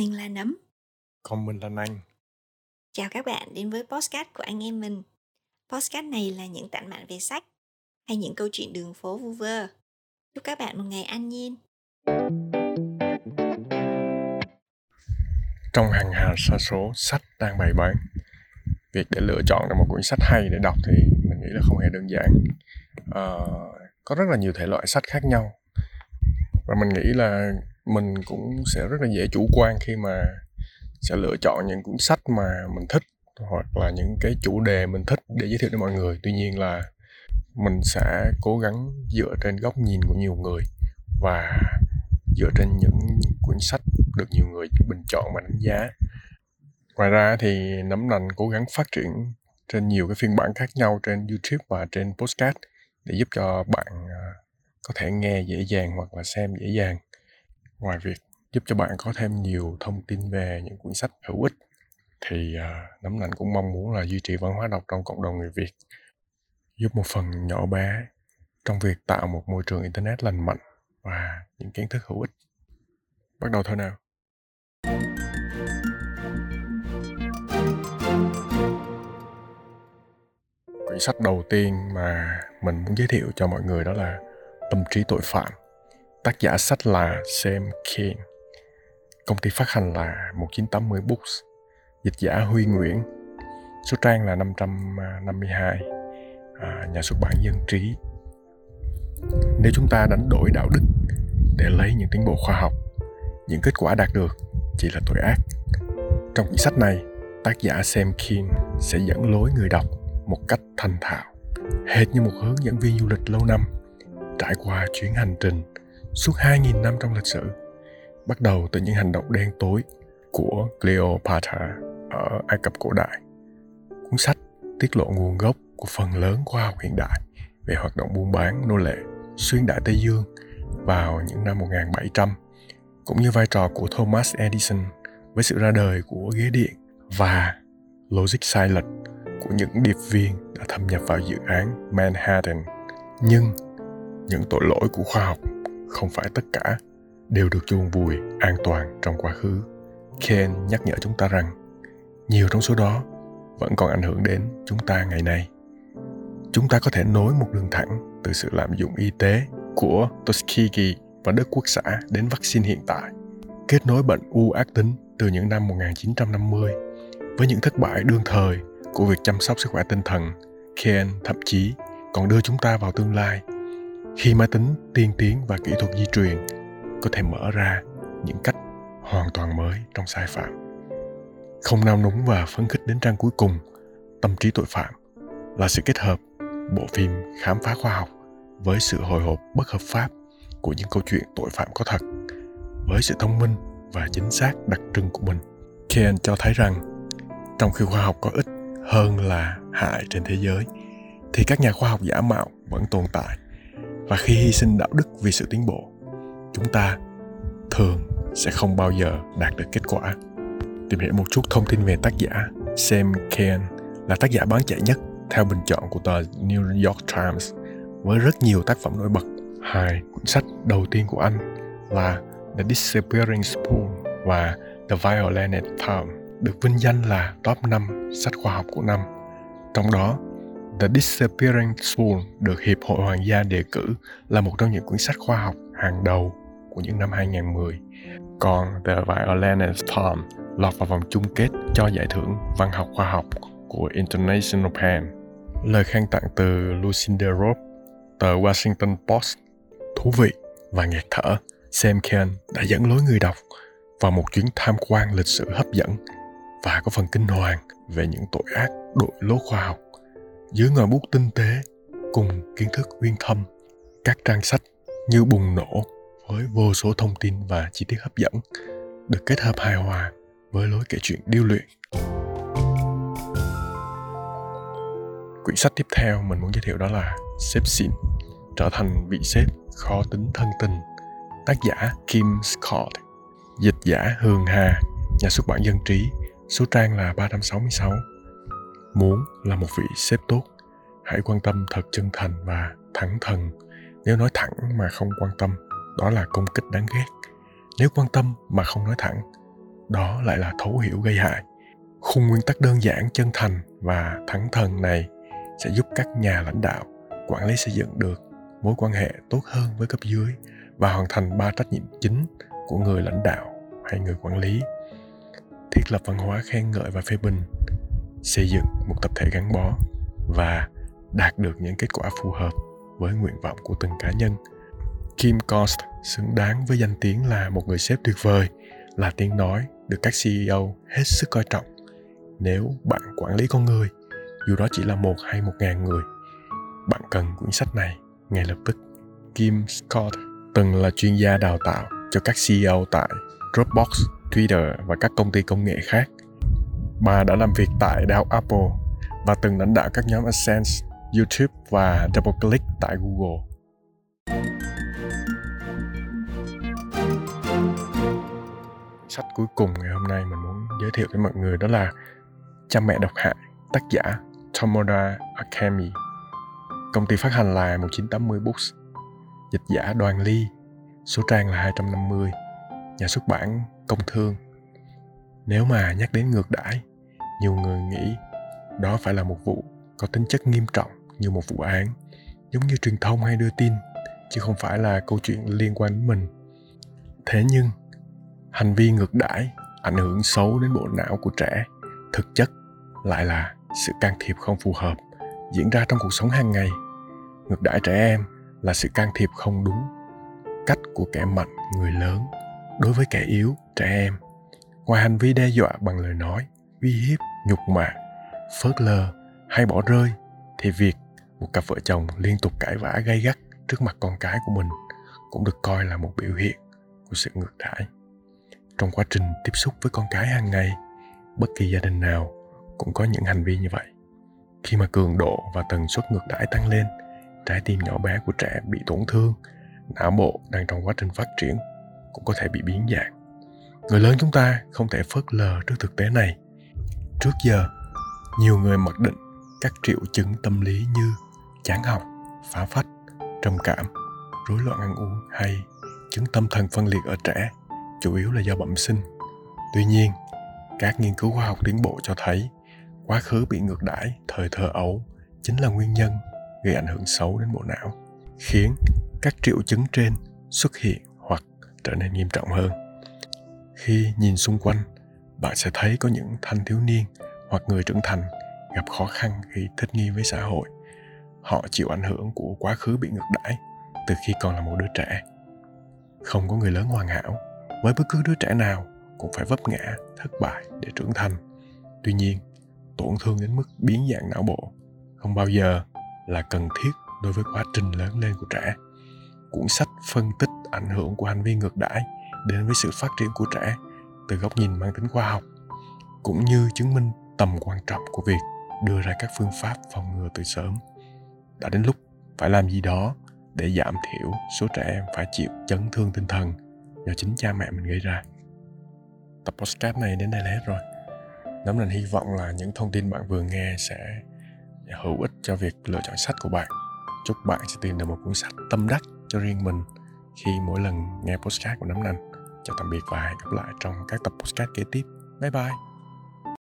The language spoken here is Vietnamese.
Mình là Nấm. Còn mình là Nanh. Chào các bạn đến với podcast của anh em mình. Podcast này là những tản mạn về sách hay những câu chuyện đường phố vu vơ. Chúc các bạn một ngày an nhiên. Trong hàng hà sa số sách đang bày bán, việc để lựa chọn ra một cuốn sách hay để đọc thì mình nghĩ là không hề đơn giản. À, có rất là nhiều thể loại sách khác nhau và mình nghĩ là mình cũng sẽ rất là dễ chủ quan khi mà sẽ lựa chọn những cuốn sách mà mình thích hoặc là những cái chủ đề mình thích để giới thiệu đến mọi người. Tuy nhiên là mình sẽ cố gắng dựa trên góc nhìn của nhiều người và dựa trên những cuốn sách được nhiều người bình chọn và đánh giá. Ngoài ra thì nấm nành cố gắng phát triển trên nhiều cái phiên bản khác nhau trên youtube và trên postcard để giúp cho bạn à, có thể nghe dễ dàng hoặc là xem dễ dàng ngoài việc giúp cho bạn có thêm nhiều thông tin về những cuốn sách hữu ích thì uh, nấm lạnh cũng mong muốn là duy trì văn hóa đọc trong cộng đồng người Việt giúp một phần nhỏ bé trong việc tạo một môi trường internet lành mạnh và những kiến thức hữu ích. Bắt đầu thôi nào. Quyển sách đầu tiên mà mình muốn giới thiệu cho mọi người đó là tâm trí tội phạm tác giả sách là Sam King. Công ty phát hành là 1980 Books. Dịch giả Huy Nguyễn. Số trang là 552 à, nhà xuất bản Dân Trí. Nếu chúng ta đánh đổi đạo đức để lấy những tiến bộ khoa học những kết quả đạt được chỉ là tội ác. Trong quyển sách này tác giả Sam King sẽ dẫn lối người đọc một cách thành thạo hệt như một hướng dẫn viên du lịch lâu năm trải qua chuyến hành trình suốt 2.000 năm trong lịch sử bắt đầu từ những hành động đen tối của Cleopatra ở Ai Cập cổ đại. Cuốn sách tiết lộ nguồn gốc của phần lớn khoa học hiện đại về hoạt động buôn bán nô lệ xuyên đại Tây Dương vào những năm 1700, cũng như vai trò của Thomas Edison với sự ra đời của ghế điện và logic sai lệch của những điệp viên đã thâm nhập vào dự án Manhattan. Nhưng những tội lỗi của khoa học không phải tất cả đều được chôn vùi an toàn trong quá khứ. Ken nhắc nhở chúng ta rằng nhiều trong số đó vẫn còn ảnh hưởng đến chúng ta ngày nay. Chúng ta có thể nối một đường thẳng từ sự lạm dụng y tế của Tuskegee và Đức Quốc xã đến vaccine hiện tại, kết nối bệnh u ác tính từ những năm 1950 với những thất bại đương thời của việc chăm sóc sức khỏe tinh thần, Ken thậm chí còn đưa chúng ta vào tương lai khi máy tính, tiên tiến và kỹ thuật di truyền có thể mở ra những cách hoàn toàn mới trong sai phạm, không nao núng và phấn khích đến trang cuối cùng, tâm trí tội phạm là sự kết hợp bộ phim khám phá khoa học với sự hồi hộp bất hợp pháp của những câu chuyện tội phạm có thật với sự thông minh và chính xác đặc trưng của mình. Ken cho thấy rằng, trong khi khoa học có ích hơn là hại trên thế giới, thì các nhà khoa học giả mạo vẫn tồn tại và khi hy sinh đạo đức vì sự tiến bộ chúng ta thường sẽ không bao giờ đạt được kết quả tìm hiểu một chút thông tin về tác giả Sam Ken là tác giả bán chạy nhất theo bình chọn của tờ New York Times với rất nhiều tác phẩm nổi bật. Hai cuốn sách đầu tiên của anh là The Disappearing Spoon và The Violent Time được vinh danh là top 5 sách khoa học của năm. Trong đó, The Disappearing Spoon được Hiệp hội Hoàng gia đề cử là một trong những cuốn sách khoa học hàng đầu của những năm 2010. Còn The Violet Storm lọt vào vòng chung kết cho giải thưởng văn học khoa học của International Pen. Lời khen tặng từ Lucinda Rope, tờ Washington Post. Thú vị và nghẹt thở, Sam Ken đã dẫn lối người đọc vào một chuyến tham quan lịch sử hấp dẫn và có phần kinh hoàng về những tội ác đội lốt khoa học dưới ngòi bút tinh tế cùng kiến thức uyên thâm, các trang sách như bùng nổ với vô số thông tin và chi tiết hấp dẫn, được kết hợp hài hòa với lối kể chuyện điêu luyện. Quyển sách tiếp theo mình muốn giới thiệu đó là Sếp xịn trở thành vị sếp khó tính thân tình, tác giả Kim Scott, dịch giả Hương Hà, nhà xuất bản dân trí, số trang là 366 muốn là một vị sếp tốt, hãy quan tâm thật chân thành và thẳng thần. Nếu nói thẳng mà không quan tâm, đó là công kích đáng ghét. Nếu quan tâm mà không nói thẳng, đó lại là thấu hiểu gây hại. Khung nguyên tắc đơn giản, chân thành và thẳng thần này sẽ giúp các nhà lãnh đạo, quản lý xây dựng được mối quan hệ tốt hơn với cấp dưới và hoàn thành ba trách nhiệm chính của người lãnh đạo hay người quản lý. Thiết lập văn hóa khen ngợi và phê bình xây dựng một tập thể gắn bó và đạt được những kết quả phù hợp với nguyện vọng của từng cá nhân. Kim cost xứng đáng với danh tiếng là một người sếp tuyệt vời, là tiếng nói được các ceo hết sức coi trọng. Nếu bạn quản lý con người, dù đó chỉ là một hay một ngàn người, bạn cần quyển sách này ngay lập tức. Kim scott từng là chuyên gia đào tạo cho các ceo tại dropbox, twitter và các công ty công nghệ khác bà đã làm việc tại đại học apple và từng lãnh đạo các nhóm AdSense, YouTube và DoubleClick tại Google. Sách cuối cùng ngày hôm nay mình muốn giới thiệu với mọi người đó là Cha mẹ độc hại, tác giả Tomoda Akemi. Công ty phát hành là 1980 Books. Dịch giả Đoàn Ly, số trang là 250. Nhà xuất bản Công Thương. Nếu mà nhắc đến ngược đãi, nhiều người nghĩ đó phải là một vụ có tính chất nghiêm trọng như một vụ án, giống như truyền thông hay đưa tin, chứ không phải là câu chuyện liên quan đến mình. Thế nhưng, hành vi ngược đãi ảnh hưởng xấu đến bộ não của trẻ, thực chất lại là sự can thiệp không phù hợp diễn ra trong cuộc sống hàng ngày. Ngược đãi trẻ em là sự can thiệp không đúng. Cách của kẻ mạnh, người lớn đối với kẻ yếu, trẻ em. Ngoài hành vi đe dọa bằng lời nói, uy hiếp nhục mạ, phớt lờ hay bỏ rơi thì việc một cặp vợ chồng liên tục cãi vã gay gắt trước mặt con cái của mình cũng được coi là một biểu hiện của sự ngược đãi. Trong quá trình tiếp xúc với con cái hàng ngày, bất kỳ gia đình nào cũng có những hành vi như vậy. Khi mà cường độ và tần suất ngược đãi tăng lên, trái tim nhỏ bé của trẻ bị tổn thương, não bộ đang trong quá trình phát triển cũng có thể bị biến dạng. Người lớn chúng ta không thể phớt lờ trước thực tế này trước giờ, nhiều người mặc định các triệu chứng tâm lý như chán học, phá phách, trầm cảm, rối loạn ăn uống hay chứng tâm thần phân liệt ở trẻ chủ yếu là do bẩm sinh. Tuy nhiên, các nghiên cứu khoa học tiến bộ cho thấy quá khứ bị ngược đãi, thời thơ ấu chính là nguyên nhân gây ảnh hưởng xấu đến bộ não, khiến các triệu chứng trên xuất hiện hoặc trở nên nghiêm trọng hơn. Khi nhìn xung quanh bạn sẽ thấy có những thanh thiếu niên hoặc người trưởng thành gặp khó khăn khi thích nghi với xã hội. Họ chịu ảnh hưởng của quá khứ bị ngược đãi từ khi còn là một đứa trẻ. Không có người lớn hoàn hảo, với bất cứ đứa trẻ nào cũng phải vấp ngã, thất bại để trưởng thành. Tuy nhiên, tổn thương đến mức biến dạng não bộ không bao giờ là cần thiết đối với quá trình lớn lên của trẻ. Cuốn sách phân tích ảnh hưởng của hành vi ngược đãi đến với sự phát triển của trẻ từ góc nhìn mang tính khoa học, cũng như chứng minh tầm quan trọng của việc đưa ra các phương pháp phòng ngừa từ sớm. Đã đến lúc phải làm gì đó để giảm thiểu số trẻ em phải chịu chấn thương tinh thần do chính cha mẹ mình gây ra. Tập podcast này đến đây là hết rồi. Nắm nên hy vọng là những thông tin bạn vừa nghe sẽ hữu ích cho việc lựa chọn sách của bạn. Chúc bạn sẽ tìm được một cuốn sách tâm đắc cho riêng mình khi mỗi lần nghe podcast của nắm nành chào tạm biệt và hẹn gặp lại trong các tập podcast kế tiếp. Bye bye.